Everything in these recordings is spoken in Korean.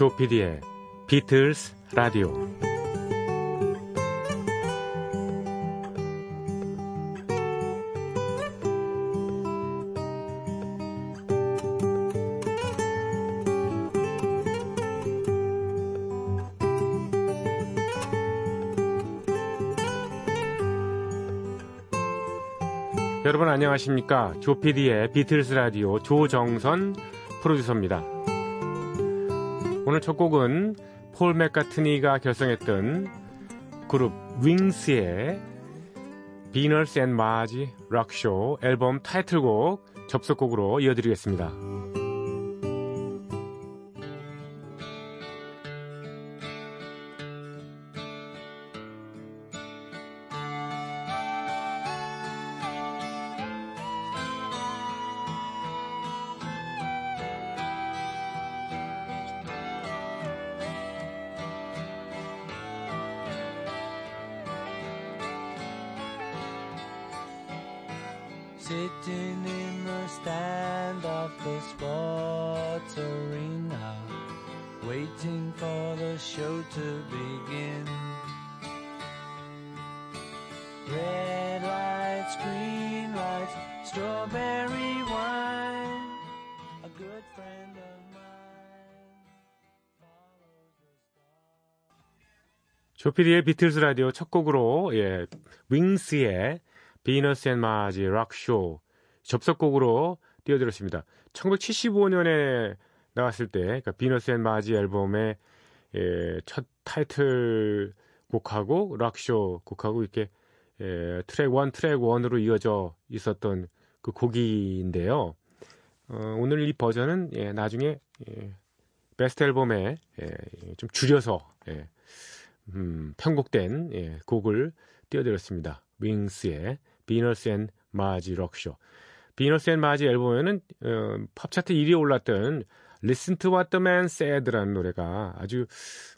조피디의 비틀스 라디오. 여러분 안녕하십니까? 조피디의 비틀스 라디오 조정선 프로듀서입니다 오늘 첫 곡은 폴 맥카트니가 결성했던 그룹 윙스의 Venus and Mars Rock Show 앨범 타이틀곡 접속곡으로 이어드리겠습니다. 조피디의 비틀즈 라디오 첫 곡으로 예, 윙스의 Venus and Mars Rock Show 접속곡으로 띄워드렸습니다. 1975년에 나왔을 때 그러니까 Venus and Mars 앨범의 예, 첫 타이틀 곡하고 Rock Show 곡하고 이렇게 예, 트랙 1, 트랙 1으로 이어져 있었던 그 곡인데요. 어, 오늘 이 버전은 예, 나중에 예, 베스트 앨범에 예, 좀 줄여서 예, 음, 편곡된 예, 곡을 띄워드렸습니다. 윙스의 Venus and Mars Rock Show. Venus and Mars 앨범에는 어, 팝 차트 1위에 올랐던 Listen to What the Man Said라는 노래가 아주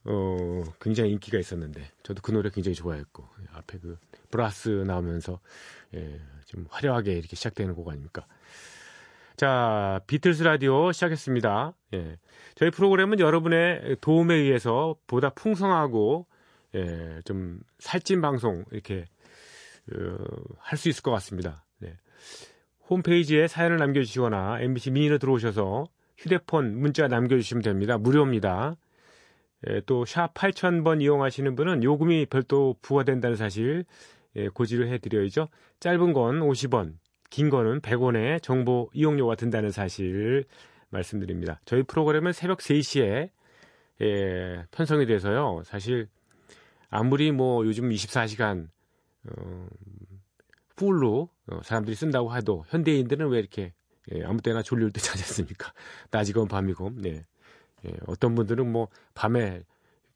어, 굉장히 인기가 있었는데 저도 그 노래 굉장히 좋아했고 앞에 그 브라스 나오면서 예, 좀 화려하게 이렇게 시작되는 곡 아닙니까? 자, 비틀스 라디오 시작했습니다. 예. 저희 프로그램은 여러분의 도움에 의해서 보다 풍성하고 예, 좀 살찐 방송 이렇게 어, 할 수 있을 것 같습니다. 네. 홈페이지에 사연을 남겨주시거나 MBC 미니로 들어오셔서 휴대폰 문자 남겨주시면 됩니다. 무료입니다. 예, 또샵 8000번 이용하시는 분은 요금이 별도 부과된다는 사실 예, 고지를 해드려야죠. 짧은 건 50원, 긴 거는 100원의 정보 이용료가 든다는 사실 말씀드립니다. 저희 프로그램은 새벽 3시에 예, 편성이 돼서요. 사실 아무리 뭐 요즘 24시간 어, 풀로 어, 사람들이 쓴다고 해도 현대인들은 왜 이렇게 예, 아무 때나 졸릴 때 자지 않습니까? 낮이건 밤이건 네. 예, 어떤 분들은 뭐 밤에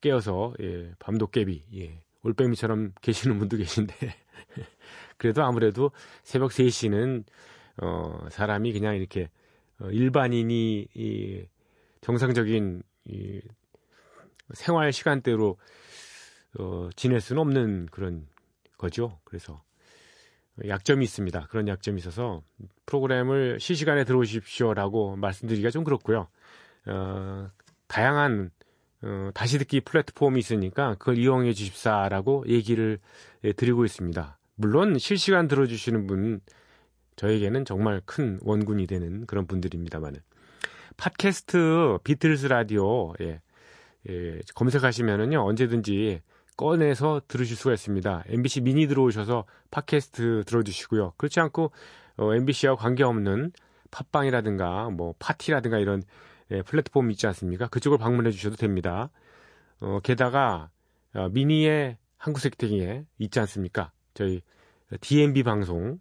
깨어서 예, 밤도깨비 예, 올빼미처럼 계시는 분도 계신데 그래도 아무래도 새벽 3시는 어, 사람이 그냥 이렇게 어, 일반인이 이, 정상적인 이, 생활 시간대로 어, 지낼 수는 없는 그런 거죠. 그래서 약점이 있습니다. 그런 약점이 있어서 프로그램을 실시간에 들어오십시오라고 말씀드리기가 좀 그렇고요. 어, 다양한 어, 다시 듣기 플랫폼이 있으니까 그걸 이용해 주십사라고 얘기를 예, 드리고 있습니다. 물론 실시간 들어주시는 분 저에게는 정말 큰 원군이 되는 그런 분들입니다만은 팟캐스트 비틀스 라디오 예, 예, 검색하시면은요 언제든지 꺼내서 들으실 수가 있습니다. MBC 미니 들어오셔서 팟캐스트 들어주시고요. 그렇지 않고 어, MBC와 관계없는 팟빵이라든가 뭐 팟티라든가 이런 예, 플랫폼 있지 않습니까? 그쪽을 방문해 주셔도 됩니다. 어, 게다가 어, 미니의 한구석탱이에 있지 않습니까? 저희 DMB 방송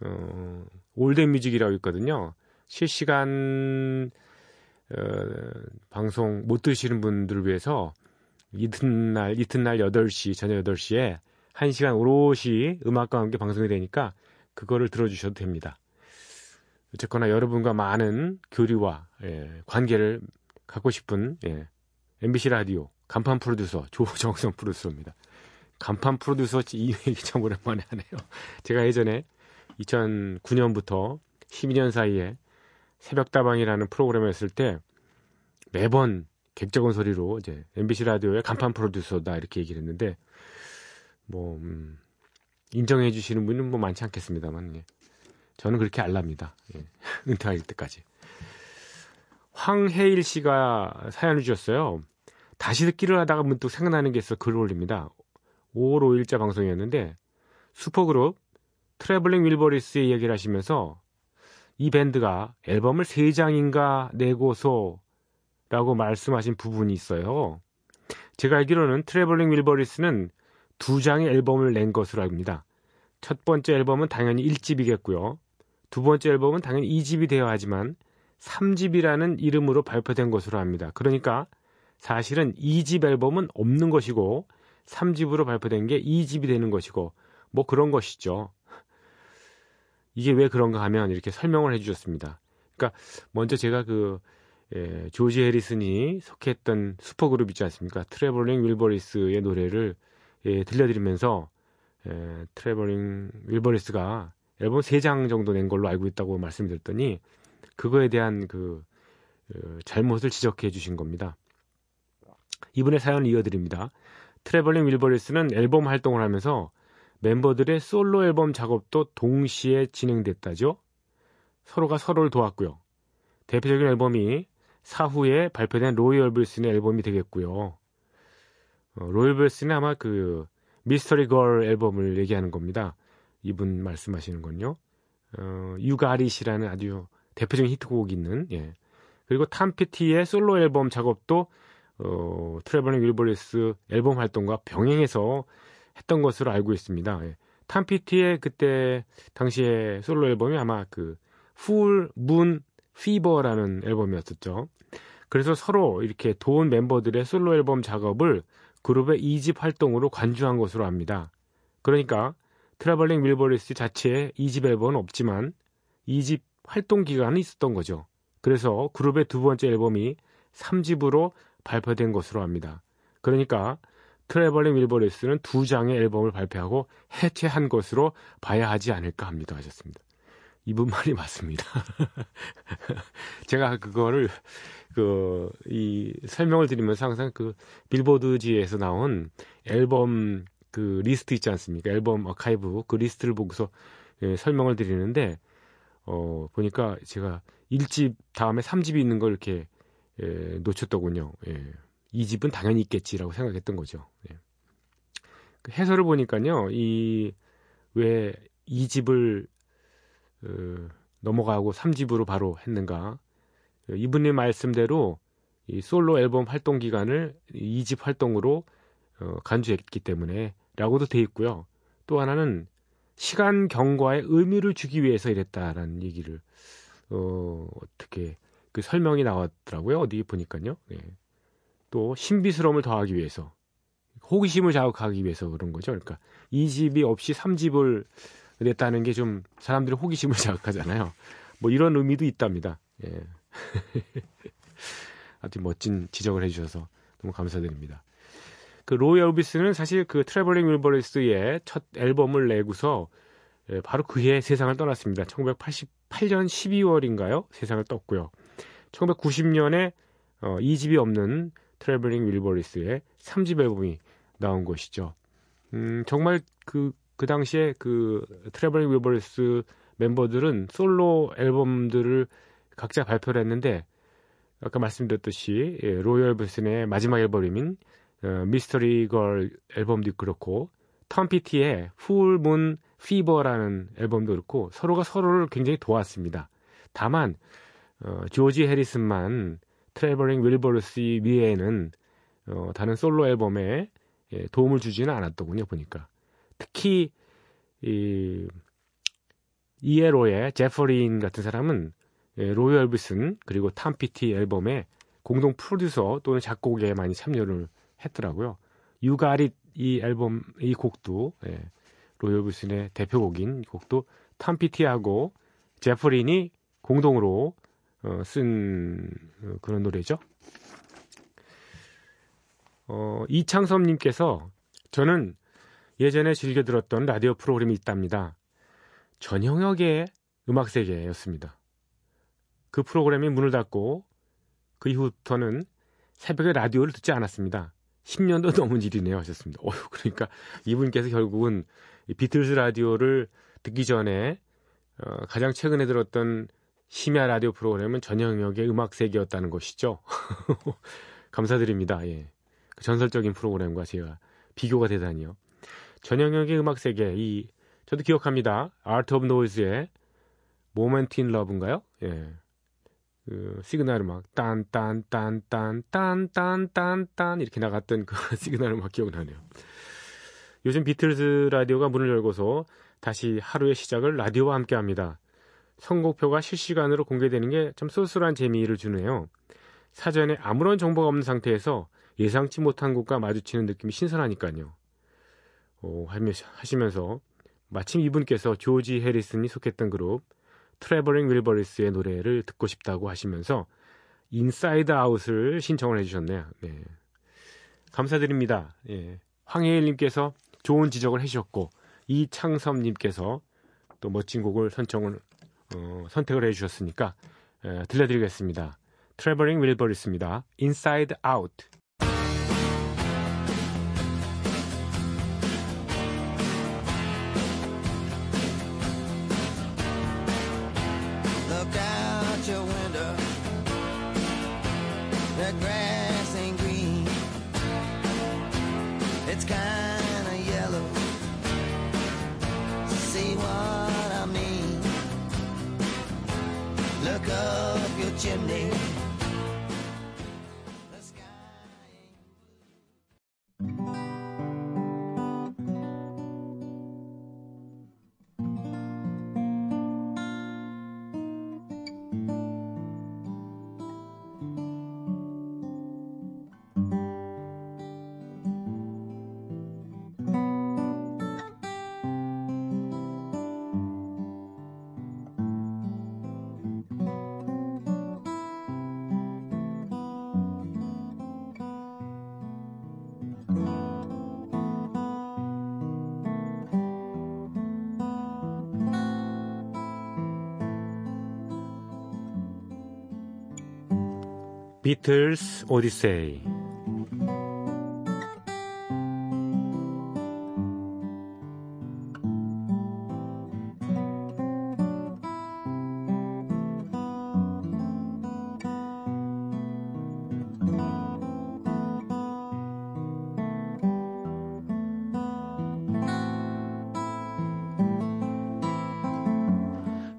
어, All That Music이라고 있거든요. 실시간 어, 방송 못 들으시는 분들을 위해서 이튿날 이튿날 8시 저녁 8시에 1시간 오롯이 음악과 함께 방송이 되니까 그거를 들어주셔도 됩니다. 어쨌거나 여러분과 많은 교류와 예, 관계를 갖고 싶은 예, MBC 라디오 간판 프로듀서 조정성 프로듀서입니다. 간판 프로듀서 이 얘기 참 오랜만에 하네요. 제가 예전에 2009년부터 12년 사이에 새벽다방이라는 프로그램을 했을 때 매번 객적은 소리로 이제 MBC 라디오의 간판 프로듀서다 이렇게 얘기를 했는데 뭐 음, 인정해 주시는 분은 뭐 많지 않겠습니다만 예. 저는 그렇게 알랍니다. 예. 은퇴할 때까지. 황혜일 씨가 사연을 주셨어요. 다시 듣기를 하다가 문득 생각나는 게 있어 글을 올립니다. 5월 5일자 방송이었는데 슈퍼그룹 트래블링 윌버리스의 이야기를 하시면서 이 밴드가 앨범을 3장인가 내고서 라고 말씀하신 부분이 있어요. 제가 알기로는 트래블링 윌버리스는 두 장의 앨범을 낸 것으로 알고 있습니다. 첫 번째 앨범은 당연히 1집이겠고요. 두 번째 앨범은 당연히 2집이 되어야 하지만 3집이라는 이름으로 발표된 것으로 압니다. 그러니까 사실은 2집 앨범은 없는 것이고 3집으로 발표된 게 2집이 되는 것이고 뭐 그런 것이죠. 이게 왜 그런가 하면 이렇게 설명을 해주셨습니다. 그러니까 먼저 제가 그 예, 조지 해리슨이 속했던 슈퍼그룹 있지 않습니까? 트래블링 윌버리스의 노래를 예, 들려드리면서 예, 트래블링 윌버리스가 앨범 3장 정도 낸 걸로 알고 있다고 말씀드렸더니 그거에 대한 그 어, 잘못을 지적해 주신 겁니다. 이분의 사연을 이어드립니다. 트래블링 윌버리스는 앨범 활동을 하면서 멤버들의 솔로 앨범 작업도 동시에 진행됐다죠. 서로가 서로를 도왔고요. 대표적인 앨범이 사후에 발표된 로이 오비슨의 앨범이 되겠고요. 어, 로이 올비슨은 아마 그 Mystery Girl 앨범을 얘기하는 겁니다. 이분 말씀하시는 건요. 어, You Got It이라는 아주 대표적인 히트곡이 있는 예. 그리고 탐피티의 솔로 앨범 작업도 어, 트래블링 윌버리스 앨범 활동과 병행해서 했던 것으로 알고 있습니다. 예. 탐피티의 그때 당시에 솔로 앨범이 아마 그 Full, Moon, Fever라는 앨범이었었죠. 그래서 서로 이렇게 도운 멤버들의 솔로 앨범 작업을 그룹의 2집 활동으로 간주한 것으로 압니다. 그러니까 트래블링 윌버리스 자체에 2집 앨범은 없지만 2집 활동 기간은 있었던 거죠. 그래서 그룹의 두 번째 앨범이 3집으로 발표된 것으로 압니다. 그러니까 트래블링 윌버리스는 두 장의 앨범을 발표하고 해체한 것으로 봐야 하지 않을까 합니다. 하셨습니다. 이분 말이 맞습니다. 제가 그거를 그 이 설명을 드리면서 항상 그 빌보드지에서 나온 앨범 그 리스트 있지 않습니까? 앨범 아카이브 그 리스트를 보고서 예, 설명을 드리는데 어 보니까 제가 1집 다음에 3집이 있는 걸 이렇게 예, 놓쳤더군요. 예. 2집은 당연히 있겠지라고 생각했던 거죠. 예. 그 해설을 보니까요. 이 왜 2집을 어, 넘어가고 3집으로 바로 했는가. 이분의 말씀대로 이 솔로 앨범 활동 기간을 2집 활동으로 어, 간주했기 때문에 라고도 돼 있고요. 또 하나는 시간 경과에 의미를 주기 위해서 이랬다라는 얘기를 어, 어떻게 그 설명이 나왔더라고요. 어디 보니까요. 예. 또 신비스러움을 더하기 위해서 호기심을 자극하기 위해서 그런 거죠. 그러니까 2집이 없이 3집을 냈다는 게 좀 사람들의 호기심을 자극하잖아요. 뭐 이런 의미도 있답니다. 예. 아주 멋진 지적을 해주셔서 너무 감사드립니다. 그 로이 올비슨은 사실 그 트래블링 윌버리스의 첫 앨범을 내고서 예, 바로 그해 세상을 떠났습니다. 1988년 12월인가요? 세상을 떴고요. 1990년에 어, 2집이 없는 트래블링 윌버리스의 3집 앨범이 나온 것이죠. 음, 정말 그, 그 당시에 그 트래블링 윌버리스 멤버들은 솔로 앨범들을 각자 발표를 했는데 아까 말씀드렸듯이 예, 로이 올비슨의 마지막 앨범인 어, Mystery Girl 앨범도 그렇고 톰 피티의 Full Moon Fever라는 앨범도 그렇고 서로가 서로를 굉장히 도왔습니다. 다만 어, 조지 해리슨만 트래블링 윌버리스 외에는 어, 다른 솔로 앨범에 예, 도움을 주지는 않았더군요 보니까 특히 이 ELO의 제프 린 같은 사람은 예, 로이 올비슨 그리고 탐 피티 앨범에 공동 프로듀서 또는 작곡에 많이 참여를 했더라고요. 유가릿 이 앨범 이 곡도 예, 로이 엘비슨의 대표곡인 이 곡도 탐 피티하고 제퍼린이 공동으로 어, 쓴 어, 그런 노래죠. 어, 이창섭님께서 저는 예전에 즐겨 들었던 라디오 프로그램이 있답니다. 전형역의 음악 세계였습니다. 그 프로그램이 문을 닫고 그 이후부터는 새벽에 라디오를 듣지 않았습니다. 10년도 넘은 일이네요 하셨습니다. 어휴, 그러니까 이분께서 결국은 이 비틀즈 라디오를 듣기 전에 어, 가장 최근에 들었던 심야 라디오 프로그램은 전영역의 음악 세계였다는 것이죠. 감사드립니다. 예. 그 전설적인 프로그램과 제가 비교가 되다니요. 전영역의 음악 세계 이 저도 기억합니다. Art of Noise의 Moment in Love인가요? 예. 그 시그널 음악 딴딴딴딴딴딴딴 이렇게 나갔던 그 시그널 음악 기억나네요. 요즘 비틀즈 라디오가 문을 열고서 다시 하루의 시작을 라디오와 함께 합니다. 선곡표가 실시간으로 공개되는 게 참 쏠쏠한 재미를 주네요. 사전에 아무런 정보가 없는 상태에서 예상치 못한 곡과 마주치는 느낌이 신선하니까요. 어, 하시면서 마침 이분께서 조지 해리슨이 속했던 그룹 트래블링 윌버리스의 노래를 듣고 싶다고 하시면서 Inside Out을 신청을 해주셨네요. 네. 감사드립니다. 예. 황혜일님께서 좋은 지적을 해주셨고 이창섭님께서 또 멋진 곡을 선정을 어, 선택을 해주셨으니까 에, 들려드리겠습니다. 트래블링 윌버리스입니다. Inside Out. 비틀스 오디세이.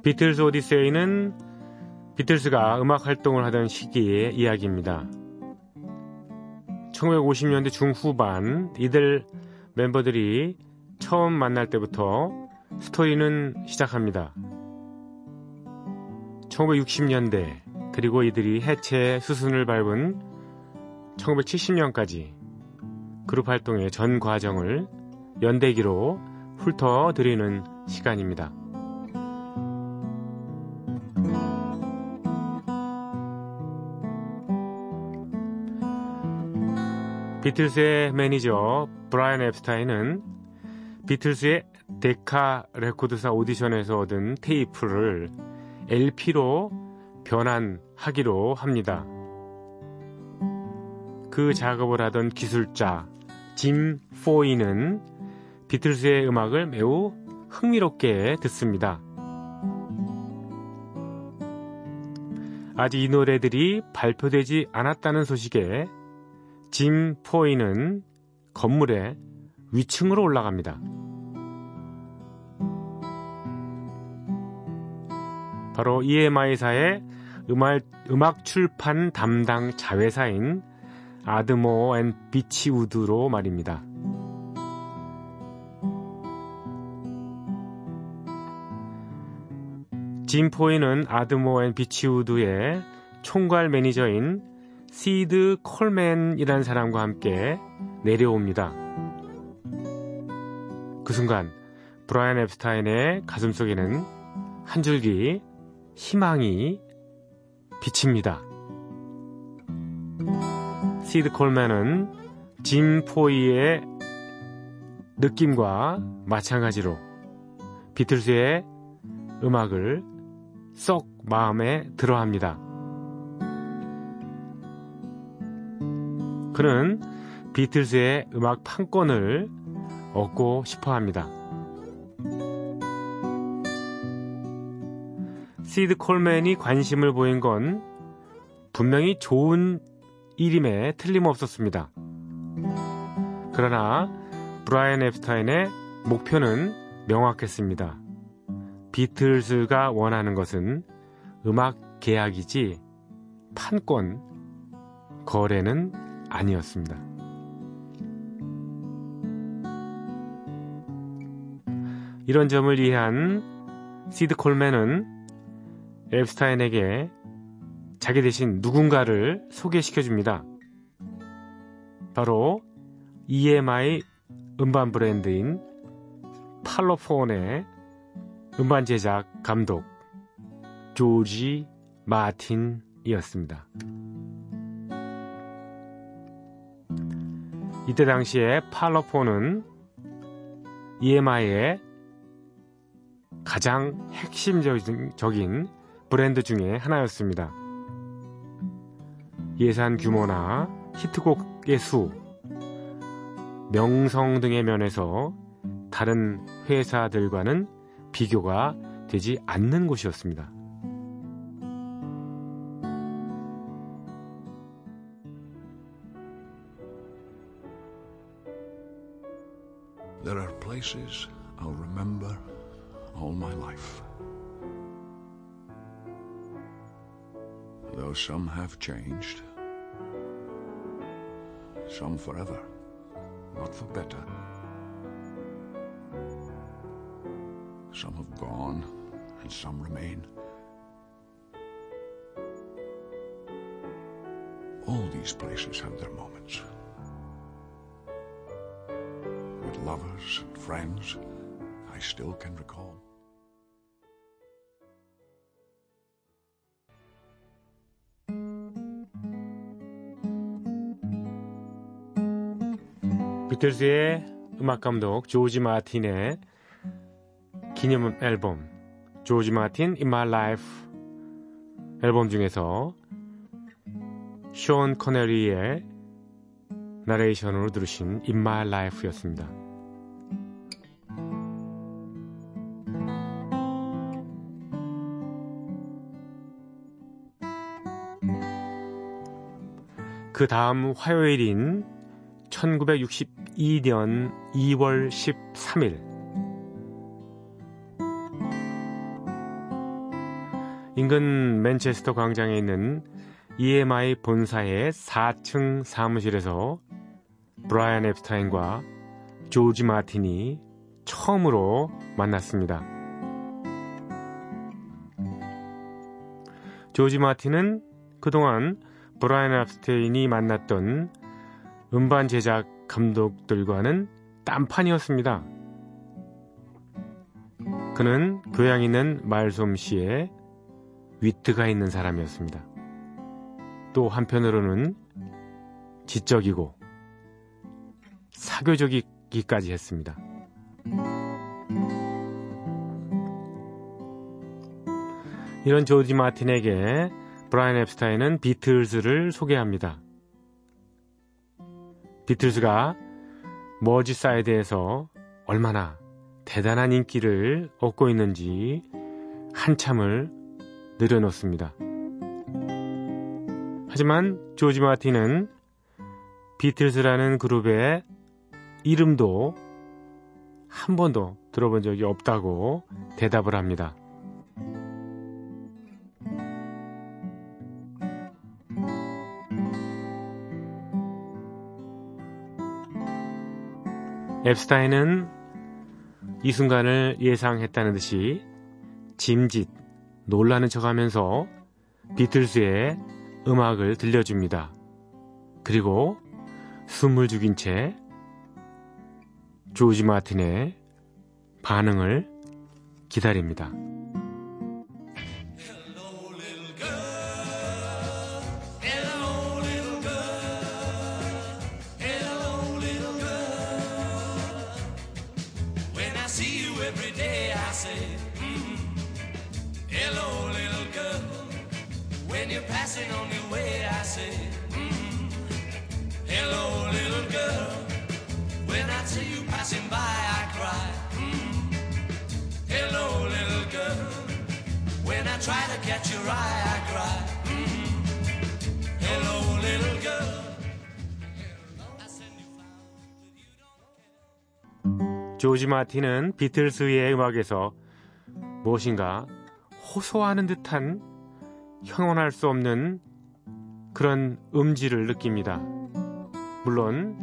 비틀스 오디세이는 비틀스가 음악 활동을 하던 시기의 이야기입니다. 1950년대 중후반 이들 멤버들이 처음 만날 때부터 스토리는 시작합니다. 1960년대 그리고 이들이 해체 수순을 밟은 1970년까지 그룹 활동의 전 과정을 연대기로 훑어드리는 시간입니다. 비틀스의 매니저 브라이언 앱스타인은 비틀스의 데카 레코드사 오디션에서 얻은 테이프를 LP로 변환하기로 합니다. 그 작업을 하던 기술자 짐 포이는 비틀스의 음악을 매우 흥미롭게 듣습니다. 아직 이 노래들이 발표되지 않았다는 소식에 짐 포이는 건물의 위층으로 올라갑니다. 바로 EMI사의 음악, 음악 출판 담당 자회사인 아드모 앤 비치우드로 말입니다. 짐 포이는 아드모 앤 비치우드의 총괄 매니저인 시드 콜맨이라는 사람과 함께 내려옵니다. 그 순간 브라이언 앱스타인의 가슴 속에는 한 줄기 희망이 비칩니다. 시드 콜맨은 짐 포이의 느낌과 마찬가지로 비틀스의 음악을 쏙 마음에 들어 합니다. 그는 비틀즈의 음악 판권을 얻고 싶어 합니다. 시드 콜맨이 관심을 보인 건 분명히 좋은 일임에 틀림없었습니다. 그러나 브라이언 앱스타인의 목표는 명확했습니다. 비틀즈가 원하는 것은 음악 계약이지 판권 거래는 아니었습니다. 이런 점을 이해한 시드 콜맨은 앱스타인에게 자기 대신 누군가를 소개시켜 줍니다. 바로 EMI 음반 브랜드인 팔로폰의 음반 제작 감독 조지 마틴이었습니다. 이때 당시에 팔로폰은 EMI의 가장 핵심적인 브랜드 중에 하나였습니다. 예산 규모나 히트곡의 수, 명성 등의 면에서 다른 회사들과는 비교가 되지 않는 곳이었습니다. Places I'll remember all my life. Though some have changed, some forever, not for better. Some have gone, and some remain. All these places have their moments. Lovers and friends, I still can recall. 비틀즈의 음악 감독 조지 마틴의 기념 앨범 조지 마틴 In My Life 앨범 중에서 션 커네리의 나레이션으로 들으신 In My Life였습니다. 그 다음 화요일인 1962년 2월 13일 인근 맨체스터 광장에 있는 EMI 본사의 4층 사무실에서 브라이언 앱스타인과 조지 마틴이 처음으로 만났습니다. 조지 마틴은 그동안 브라이언 앱스타인이 만났던 음반 제작 감독들과는 딴판이었습니다. 그는 교양 있는 말솜씨에 위트가 있는 사람이었습니다. 또 한편으로는 지적이고 사교적이기까지 했습니다. 이런 조지 마틴에게 브라이언 앱스타인은 비틀즈를 소개합니다. 비틀즈가 머지사이드에서 얼마나 대단한 인기를 얻고 있는지 한참을 늘어놓습니다. 하지만 조지 마틴은 비틀즈라는 그룹의 이름도 한 번도 들어본 적이 없다고 대답을 합니다. 앱스타인은 이 순간을 예상했다는 듯이 짐짓, 놀라는 척 하면서 비틀즈의 음악을 들려줍니다. 그리고 숨을 죽인 채 조지 마틴의 반응을 기다립니다. 조지 마틴은 비틀스의 음악에서 무엇인가 호소하는 듯한 형언할 수 없는 그런 음질을 느낍니다. 물론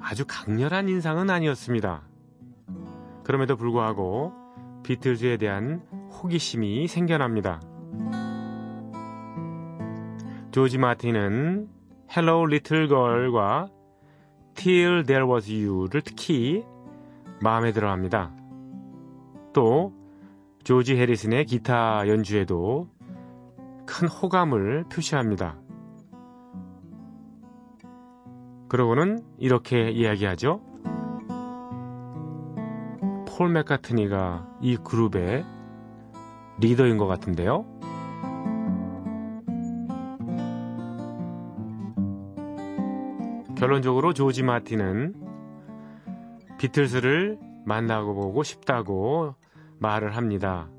아주 강렬한 인상은 아니었습니다. 그럼에도 불구하고 비틀즈에 대한 호기심이 생겨납니다. 조지 마틴은 Hello Little Girl과 Till There Was You를 특히 마음에 들어 합니다. 또 조지 해리슨의 기타 연주에도 큰 호감을 표시합니다. 그러고는 이렇게 이야기하죠. 폴 맥카트니가 이 그룹의 리더인 것 같은데요. 결론적으로 조지 마틴은 비틀스를 만나고 보고 싶다고 말을 합니다.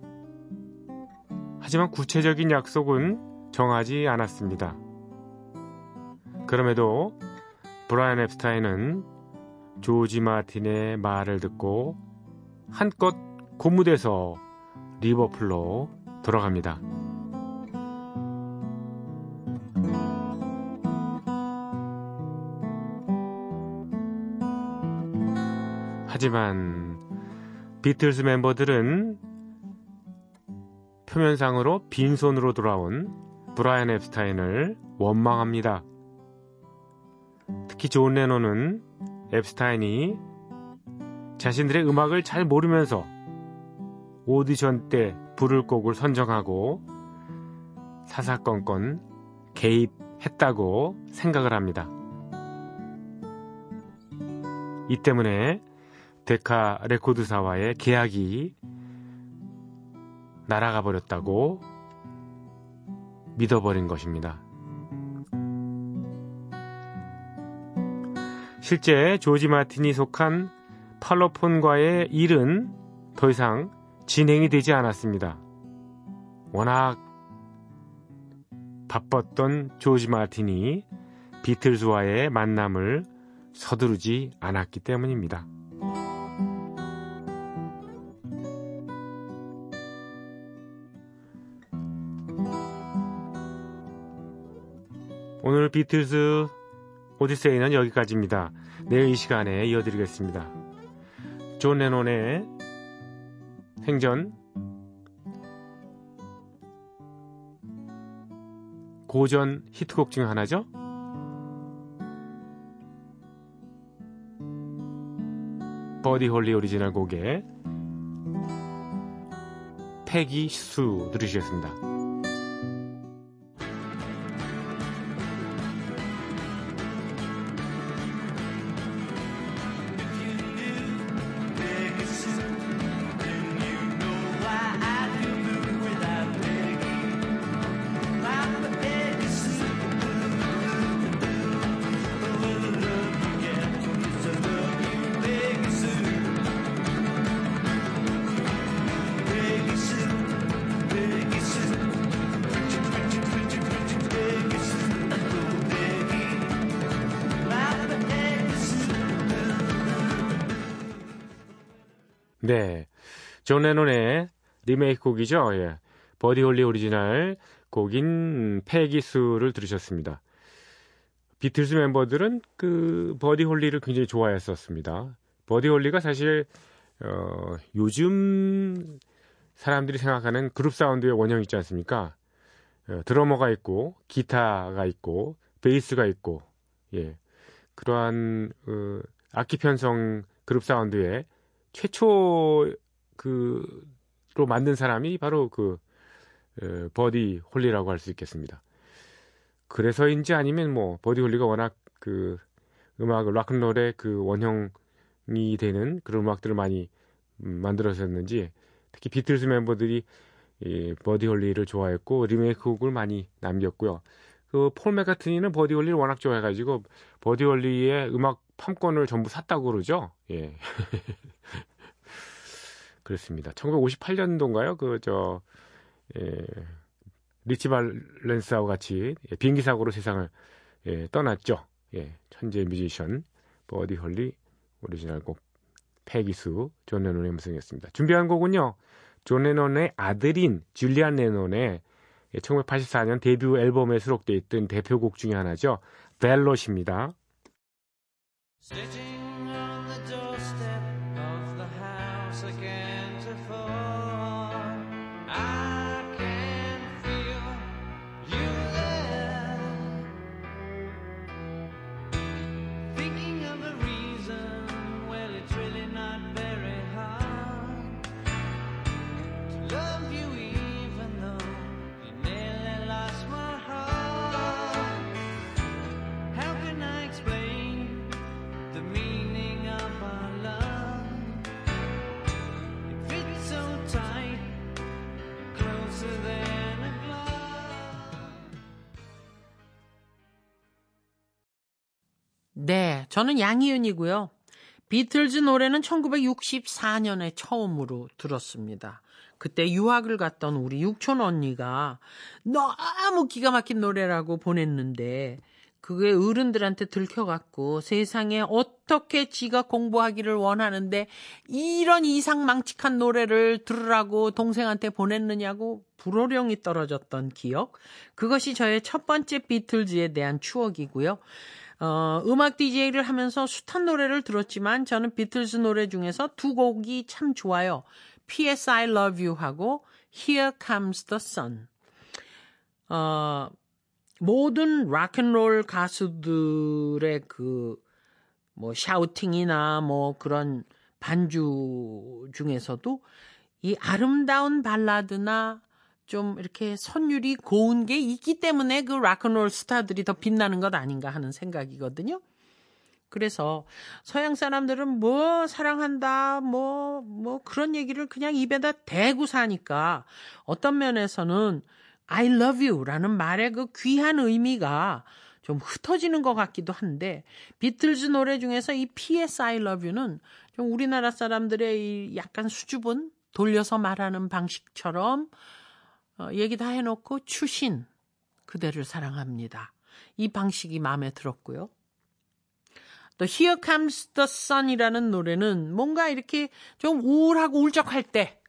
하지만 구체적인 약속은 정하지 않았습니다. 그럼에도 브라이언 앱스타인은 조지 마틴의 말을 듣고 한껏 고무돼서 리버풀로 돌아갑니다. 하지만 비틀스 멤버들은 표면상으로 빈손으로 돌아온 브라이언 앱스타인을 원망합니다. 특히 존 레논은 앱스타인이 자신들의 음악을 잘 모르면서 오디션 때 부를 곡을 선정하고 사사건건 개입했다고 생각을 합니다. 이 때문에 데카 레코드사와의 계약이 날아가 버렸다고 믿어버린 것입니다. 실제 조지 마틴이 속한 팔로폰과의 일은 더 이상 진행이 되지 않았습니다. 워낙 바빴던 조지 마틴이 비틀즈와의 만남을 서두르지 않았기 때문입니다. 오늘 비틀즈 오디세이는 여기까지입니다. 내일 이 시간에 이어드리겠습니다. 존 레논의 생전 고전 히트곡 중 하나죠. 버디 홀리 오리지널 곡의 패기 수 들으시겠습니다. 리메이크 곡이죠. 예. 버디 홀리 오리지널 곡인 Peggy Sue를 들으셨습니다. 비틀스 멤버들은 그 버디 홀리를 굉장히 좋아했었습니다. 버디 홀리가 사실 어, 요즘 사람들이 생각하는 그룹 사운드의 원형 있지 않습니까? 어, 드러머가 있고 기타가 있고 베이스가 있고 예 그러한 어, 악기 편성 그룹 사운드의 최초 그 로 만든 사람이 바로 그 어, 버디 홀리라고 할 수 있겠습니다. 그래서인지 아니면 뭐 버디 홀리가 워낙 그 음악을 락큰롤의 그 원형이 되는 그런 음악들을 많이 음, 만들어졌는지 특히 비틀스 멤버들이 이 버디 홀리를 좋아했고 리메이크 곡을 많이 남겼고요. 그그폴 맥카트니는 버디 홀리를 워낙 좋아해가지고 버디 홀리의 음악 판권을 전부 샀다고 그러죠. 예. 그렇습니다. 1958년도인가요? 그, 저, 예, 리치 발렌스하고 같이 예, 비행기 사고로 세상을 예, 떠났죠. 예, 천재 뮤지션 버디 홀리 오리지널 곡 Peggy Sue 존 레논의 음성이었습니다. 준비한 곡은요. 존 레논의 아들인 줄리안 레논의 1984년 데뷔 앨범에 수록되어 있던 대표곡 중의 하나죠. 벨롯입니다. 저는 양희은이고요. 비틀즈 노래는 1964년에 처음으로 들었습니다. 그때 유학을 갔던 우리 육촌 언니가 너무 기가 막힌 노래라고 보냈는데 그게 어른들한테 들켜갖고 세상에 어떻게 지가 공부하기를 원하는데 이런 이상망측한 노래를 들으라고 동생한테 보냈느냐고 불호령이 떨어졌던 기억. 그것이 저의 첫 번째 비틀즈에 대한 추억이고요. 어, 음악 DJ를 하면서 숱한 노래를 들었지만 저는 비틀즈 노래 중에서 두 곡이 참 좋아요. P.S. I Love You 하고 Here Comes the Sun. 어, 모든 락앤롤 가수들의 그, 뭐, 샤우팅이나 뭐 그런 반주 중에서도 이 아름다운 발라드나 좀 이렇게 선율이 고운 게 있기 때문에 그 락앤롤 스타들이 더 빛나는 것 아닌가 하는 생각이거든요. 그래서 서양 사람들은 뭐 사랑한다 뭐 뭐 그런 얘기를 그냥 입에다 대고 사니까 어떤 면에서는 I love you라는 말의 그 귀한 의미가 좀 흩어지는 것 같기도 한데 비틀즈 노래 중에서 이 P.S. I love you는 좀 우리나라 사람들의 이 약간 수줍은 돌려서 말하는 방식처럼 어, 얘기 다 해놓고 추신 그대를 사랑합니다. 이 방식이 마음에 들었고요. 또 Here Comes the Sun이라는 노래는 뭔가 이렇게 좀 우울하고 울적할 때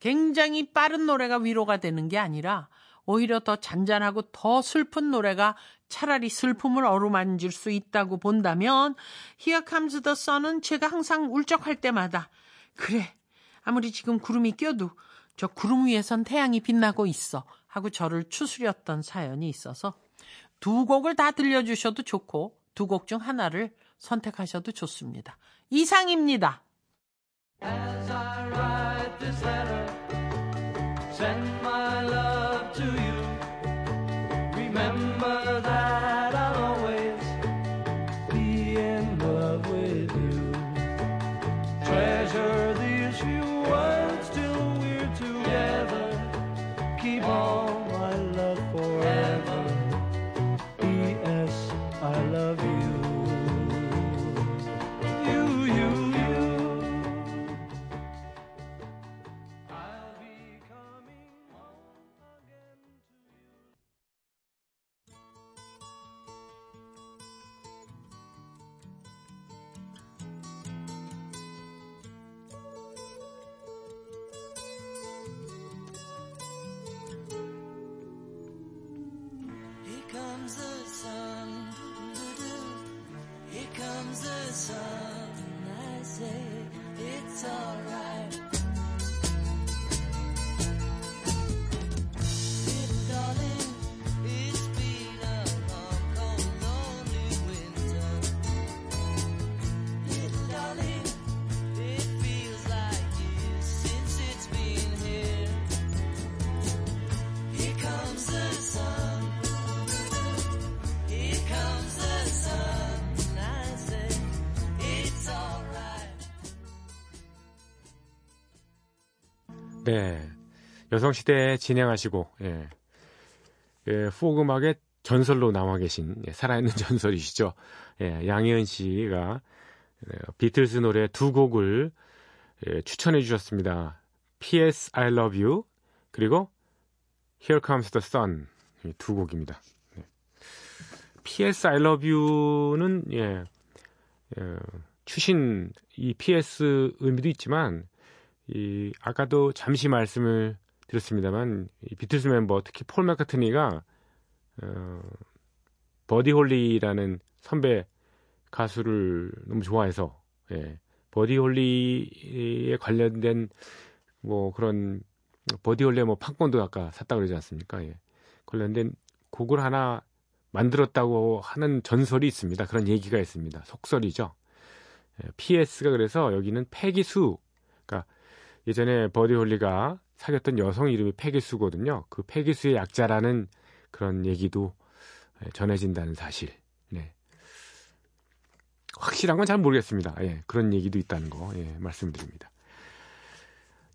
굉장히 빠른 노래가 위로가 되는 게 아니라 오히려 더 잔잔하고 더 슬픈 노래가 차라리 슬픔을 어루만질 수 있다고 본다면 Here Comes the Sun은 제가 항상 울적할 때마다 그래 아무리 지금 구름이 껴도 저 구름 위에선 태양이 빛나고 있어 하고 저를 추스렸던 사연이 있어서 두 곡을 다 들려주셔도 좋고 두 곡 중 하나를 선택하셔도 좋습니다. 이상입니다. As I write this letter, send my sun. 네. 여성시대에 진행하시고, 예. 예, 포크 음악의 전설로 남아 계신 예, 살아있는 전설이시죠. 예, 양희은 씨가 예, 비틀스 노래 두 곡을 예, 추천해 주셨습니다. P.S. I Love You 그리고 Here Comes the Sun 이두 곡입니다. 네. P.S. I Love You는 예, 예, 추신 이 P.S. 의미도 있지만 이 아까도 잠시 말씀을 드렸습니다만 이 비틀스 멤버 특히 폴 맥카트니가 어, 버디 홀리라는 선배 가수를 너무 좋아해서 예, 버디 홀리에 관련된 뭐 그런 버디 홀리의 뭐 판권도 아까 샀다 그러지 않습니까? 예. 관련된 곡을 하나 만들었다고 하는 전설이 있습니다. 그런 얘기가 있습니다. 속설이죠. 예, PS가 그래서 여기는 패기수, 그러니까 예전에 버디 홀리가 사귀었던 여성 이름이 패기수거든요. 그 패기수의 약자라는 그런 얘기도 예, 전해진다는 사실. 네. 확실한 건 잘 모르겠습니다. 예, 그런 얘기도 있다는 거 예, 말씀드립니다.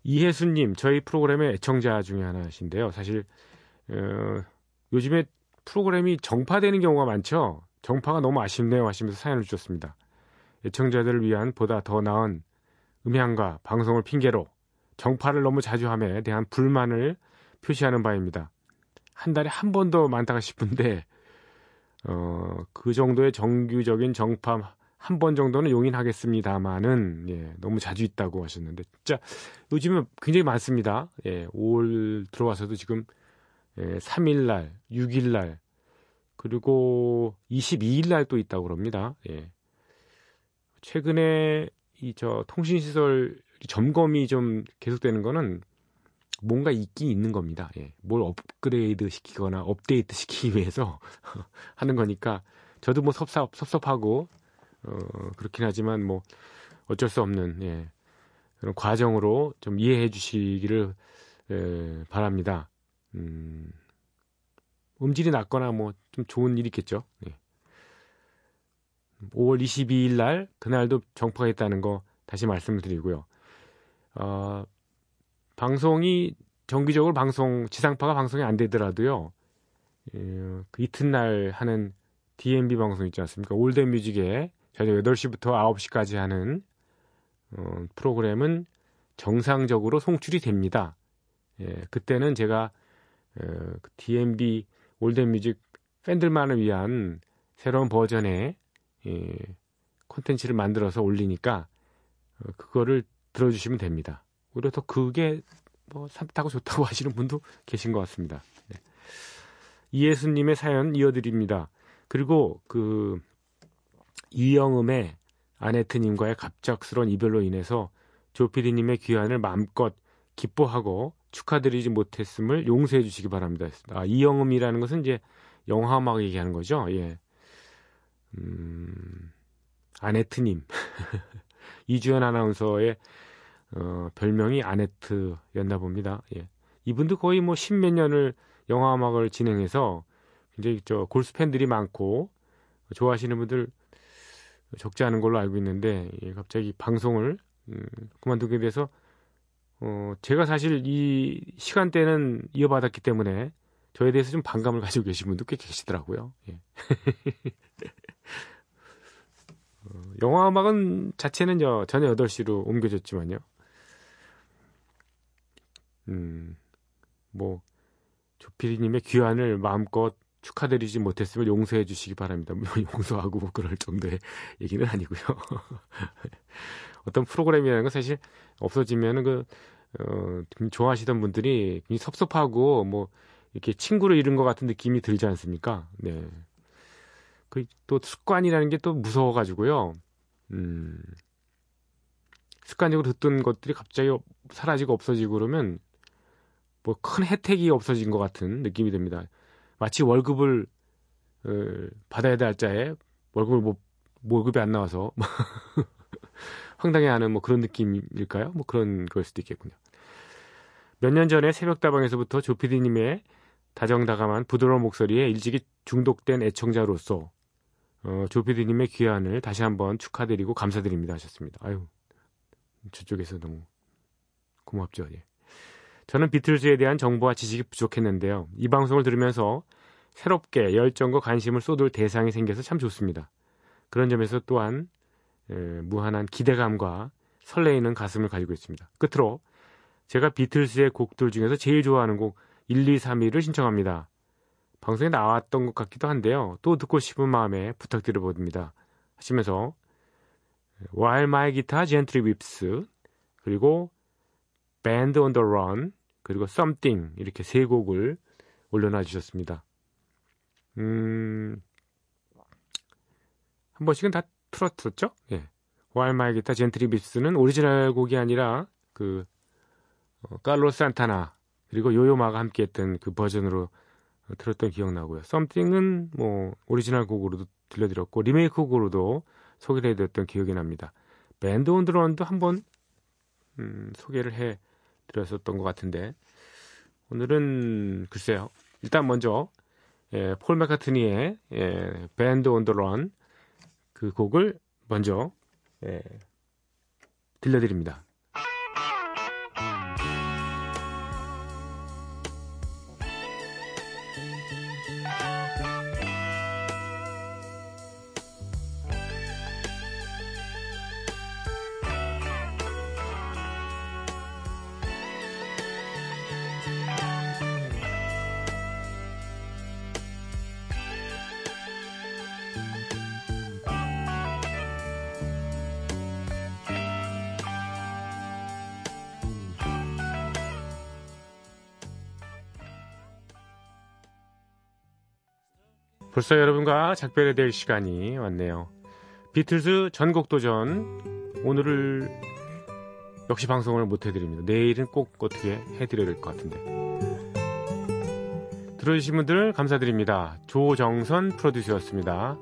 이혜수님, 저희 프로그램의 애청자 중에 하나신데요. 사실 어, 요즘에 프로그램이 정파되는 경우가 많죠. 정파가 너무 아쉽네요 하시면서 사연을 주셨습니다. 애청자들을 위한 보다 더 나은 음향과 방송을 핑계로 정파를 너무 자주 함에 대한 불만을 표시하는 바입니다. 한 달에 한 번 더 많다가 싶은데 어, 그 정도의 정규적인 정파 한 번 정도는 용인하겠습니다만은 예, 너무 자주 있다고 하셨는데 진짜 요즘은 굉장히 많습니다. 예, 5월 들어와서도 지금 예, 3일 날, 6일 날 그리고 22일 날 또 있다고 그럽니다. 예. 최근에 이 저 통신 시설 점검이 좀 계속되는 거는 뭔가 있긴 있는 겁니다. 예. 뭘 업그레이드 시키거나 업데이트 시키기 위해서 하는 거니까 저도 뭐 섭섭, 섭섭하고 어, 그렇긴 하지만 뭐 어쩔 수 없는 예. 그런 과정으로 좀 이해해 주시기를 예, 바랍니다. 음, 음질이 낮거나 뭐 좀 좋은 일이 있겠죠. 예. 5월 22일 날 그날도 정파가 있다는 거 다시 말씀을 드리고요. 어, 방송이 정기적으로 방송 지상파가 방송이 안 되더라도요. 예, 그 이튿날 하는 DMB 방송 있지 않습니까? Old Music에 저녁 8시부터 9시까지 하는 어, 프로그램은 정상적으로 송출이 됩니다. 예, 그때는 제가 어, 그 DMB Old Music 팬들만을 위한 새로운 버전의 예, 콘텐츠를 만들어서 올리니까 어, 그거를 들어주시면 됩니다. 더 그게 뭐 산뜻하고 좋다고 하시는 분도 계신 것 같습니다. 네. 이예수님의 사연 이어드립니다. 그리고 그 이영음의 아네트님과의 갑작스러운 이별로 인해서 조피디님의 귀환을 마음껏 기뻐하고 축하드리지 못했음을 용서해 주시기 바랍니다. 아, 이영음이라는 것은 이제 영화 음악 얘기하는 거죠. 예. 음, 아네트님. 이주연 아나운서의 어, 별명이 아네트였나 봅니다. 예. 이분도 거의 뭐 십몇 년을 영화음악을 진행해서 굉장히 저 골수 팬들이 많고 좋아하시는 분들 적지 않은 걸로 알고 있는데 예, 갑자기 방송을 음, 그만두게 돼서 어, 제가 사실 이 시간대는 이어받았기 때문에 저에 대해서 좀 반감을 가지고 계신 분도 꽤 계시더라고요. 예. 어, 영화 음악은 자체는 저 저녁 8시로 옮겨졌지만요. 음, 뭐, 조피디님의 귀환을 마음껏 축하드리지 못했으면 용서해 주시기 바랍니다. 뭐 용서하고 뭐 그럴 정도의 얘기는 아니고요. 어떤 프로그램이라는 건 사실 없어지면은 그, 어, 좋아하시던 분들이 굉장히 섭섭하고 뭐, 이렇게 친구를 잃은 것 같은 느낌이 들지 않습니까? 네. 그 또 습관이라는 게 또 무서워가지고요. 음, 습관적으로 듣던 것들이 갑자기 사라지고 없어지고 그러면 뭐 큰 혜택이 없어진 것 같은 느낌이 듭니다. 마치 월급을 어, 받아야 될 날짜에 월급을 뭐 월급이 안 나와서 황당해하는 뭐 그런 느낌일까요? 뭐 그런 걸 수도 있겠군요. 몇 년 전에 새벽다방에서부터 조피디님의 다정다감한 부드러운 목소리에 일찍이 중독된 애청자로서 어, 조피디님의 귀환을 다시 한번 축하드리고 감사드립니다 하셨습니다. 아유 저쪽에서 너무 고맙죠. 예. 저는 비틀즈에 대한 정보와 지식이 부족했는데요. 이 방송을 들으면서 새롭게 열정과 관심을 쏟을 대상이 생겨서 참 좋습니다. 그런 점에서 또한 에, 무한한 기대감과 설레이는 가슴을 가지고 있습니다. 끝으로 제가 비틀스의 곡들 중에서 제일 좋아하는 곡 1, 2, 3, 1을 신청합니다. 방송에 나왔던 것 같기도 한데요. 또 듣고 싶은 마음에 부탁드려 봅니다. 하시면서 While My Guitar Gently Weeps 그리고 Band on the Run 그리고 Something 이렇게 세 곡을 올려놔 주셨습니다. 음, 한 번씩은 다 틀었었죠? 예. While My Guitar Gently Weeps는 오리지널 곡이 아니라 그 어, 칼로스 산타나 그리고 요요마가 함께했던 그 버전으로 들었던 기억나고요. Something은 뭐 오리지널 곡으로도 들려드렸고 리메이크 곡으로도 소개를 해드렸던 기억이 납니다. Band on the Run도 한번 음, 소개를 해드렸었던 것 같은데 오늘은 글쎄요. 일단 먼저 예, 폴 맥카트니의 예, Band on the Run 그 곡을 먼저 예, 들려드립니다. 벌써 여러분과 작별해야 될 시간이 왔네요. 비틀즈 전곡 도전 오늘을 역시 방송을 못 해드립니다. 내일은 꼭 어떻게 해드려야 될 것 같은데. 들어주신 분들 감사드립니다. 조정선 프로듀서였습니다.